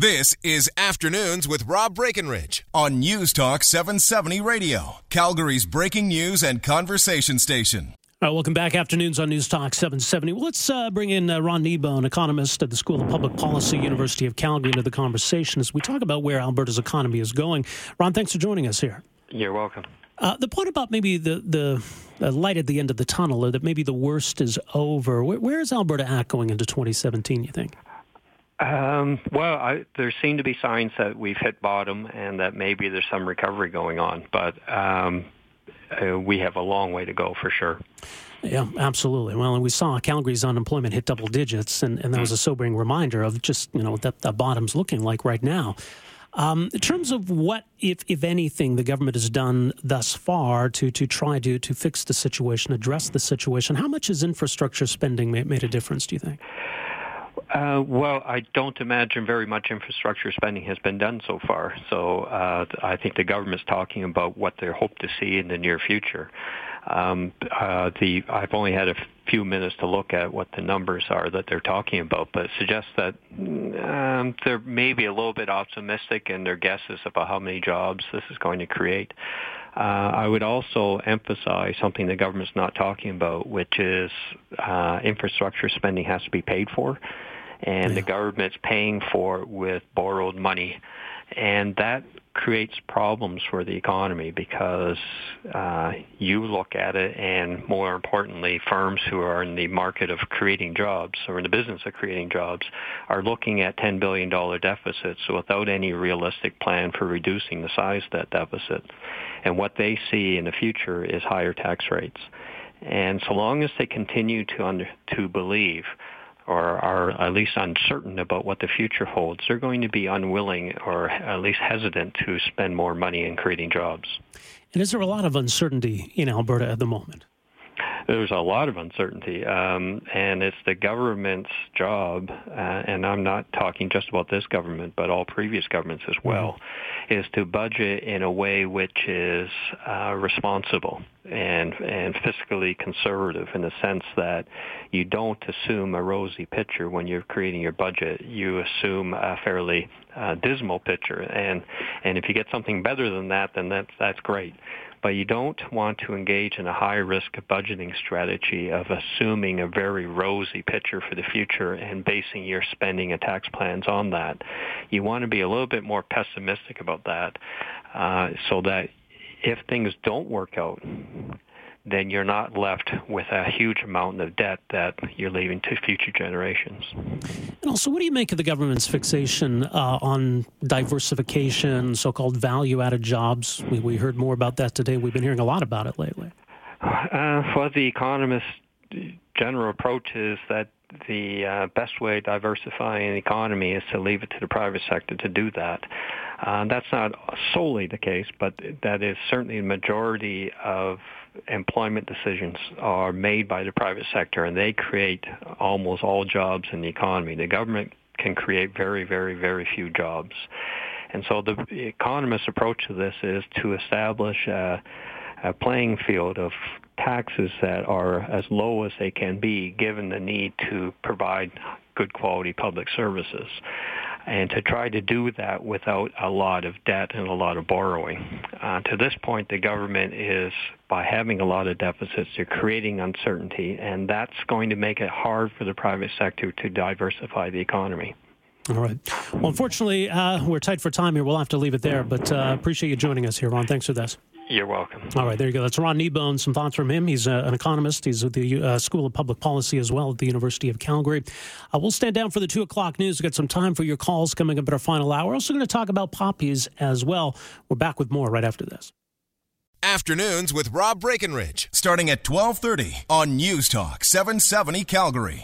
This is Afternoons with Rob Breckenridge on News Talk 770 Radio, Calgary's breaking news and conversation station. All right, welcome back. Afternoons on News Talk 770. Well, let's uh, bring in uh, Ron an economist at the School of Public Policy, University of Calgary, into the conversation as we talk about where Alberta's economy is going. Ron, thanks for joining us here. You're welcome. Uh, the point about maybe the, the, the light at the end of the tunnel, or that maybe the worst is over. Where, where is Alberta at going into 2017? You think? Um, well, I, there seem to be signs that we've hit bottom and that maybe there's some recovery going on, but um, uh, we have a long way to go for sure. Yeah, absolutely. Well, and we saw Calgary's unemployment hit double digits, and, and that was a sobering reminder of just you know that the bottom's looking like right now. Um, in terms of what, if if anything, the government has done thus far to to try to to fix the situation, address the situation, how much has infrastructure spending made, made a difference? Do you think? Uh, well, I don't imagine very much infrastructure spending has been done so far. So uh, I think the government's talking about what they hope to see in the near future. Um, uh, the I've only had a few minutes to look at what the numbers are that they're talking about, but it suggests that um, they're maybe a little bit optimistic in their guesses about how many jobs this is going to create. Uh, I would also emphasize something the government's not talking about, which is uh, infrastructure spending has to be paid for and yeah. the government's paying for it with borrowed money. And that creates problems for the economy because uh, you look at it, and more importantly, firms who are in the market of creating jobs or in the business of creating jobs are looking at $10 billion deficits without any realistic plan for reducing the size of that deficit. And what they see in the future is higher tax rates. And so long as they continue to under, to believe or are at least uncertain about what the future holds, they're going to be unwilling or at least hesitant to spend more money in creating jobs. And is there a lot of uncertainty in Alberta at the moment? there's a lot of uncertainty, um, and it's the government's job, uh, and I'm not talking just about this government, but all previous governments as well, mm-hmm. Is to budget in a way which is uh, responsible and and fiscally conservative in the sense that you don't assume a rosy picture when you're creating your budget. You assume a fairly uh, dismal picture, and and if you get something better than that, then that's that's great but you don't want to engage in a high risk budgeting strategy of assuming a very rosy picture for the future and basing your spending and tax plans on that. You want to be a little bit more pessimistic about that uh, so that if things don't work out, then you're not left with a huge amount of debt that you're leaving to future generations. And also, what do you make of the government's fixation uh, on diversification, so called value added jobs? We, we, heard more about that today. We've been hearing a lot about it lately. Uh, well, the economist's general approach is that the uh, best way to diversify an economy is to leave it to the private sector to do that. Uh, that's not solely the case, but that is certainly the majority of employment decisions are made by the private sector, and they create almost all jobs in the economy. The government can create very, very, very few jobs. And so the economist's approach to this is to establish a playing field of taxes that are as low as they can be given the need to provide good quality public services and to try to do that without a lot of debt and a lot of borrowing. Uh, to this point, the government is, by having a lot of deficits, they're creating uncertainty, and that's going to make it hard for the private sector to diversify the economy. All right. Well, unfortunately, uh, we're tight for time here. We'll have to leave it there, but uh, appreciate you joining us here, Ron. Thanks for this. You're welcome. All right, there you go. That's Ron Kneebone. Some thoughts from him. He's uh, an economist. He's at the uh, School of Public Policy as well at the University of Calgary. Uh, we'll stand down for the 2 o'clock news. We've got some time for your calls coming up at our final hour. We're also going to talk about poppies as well. We're back with more right after this. Afternoons with Rob Breckenridge, starting at 1230 on News Talk 770 Calgary.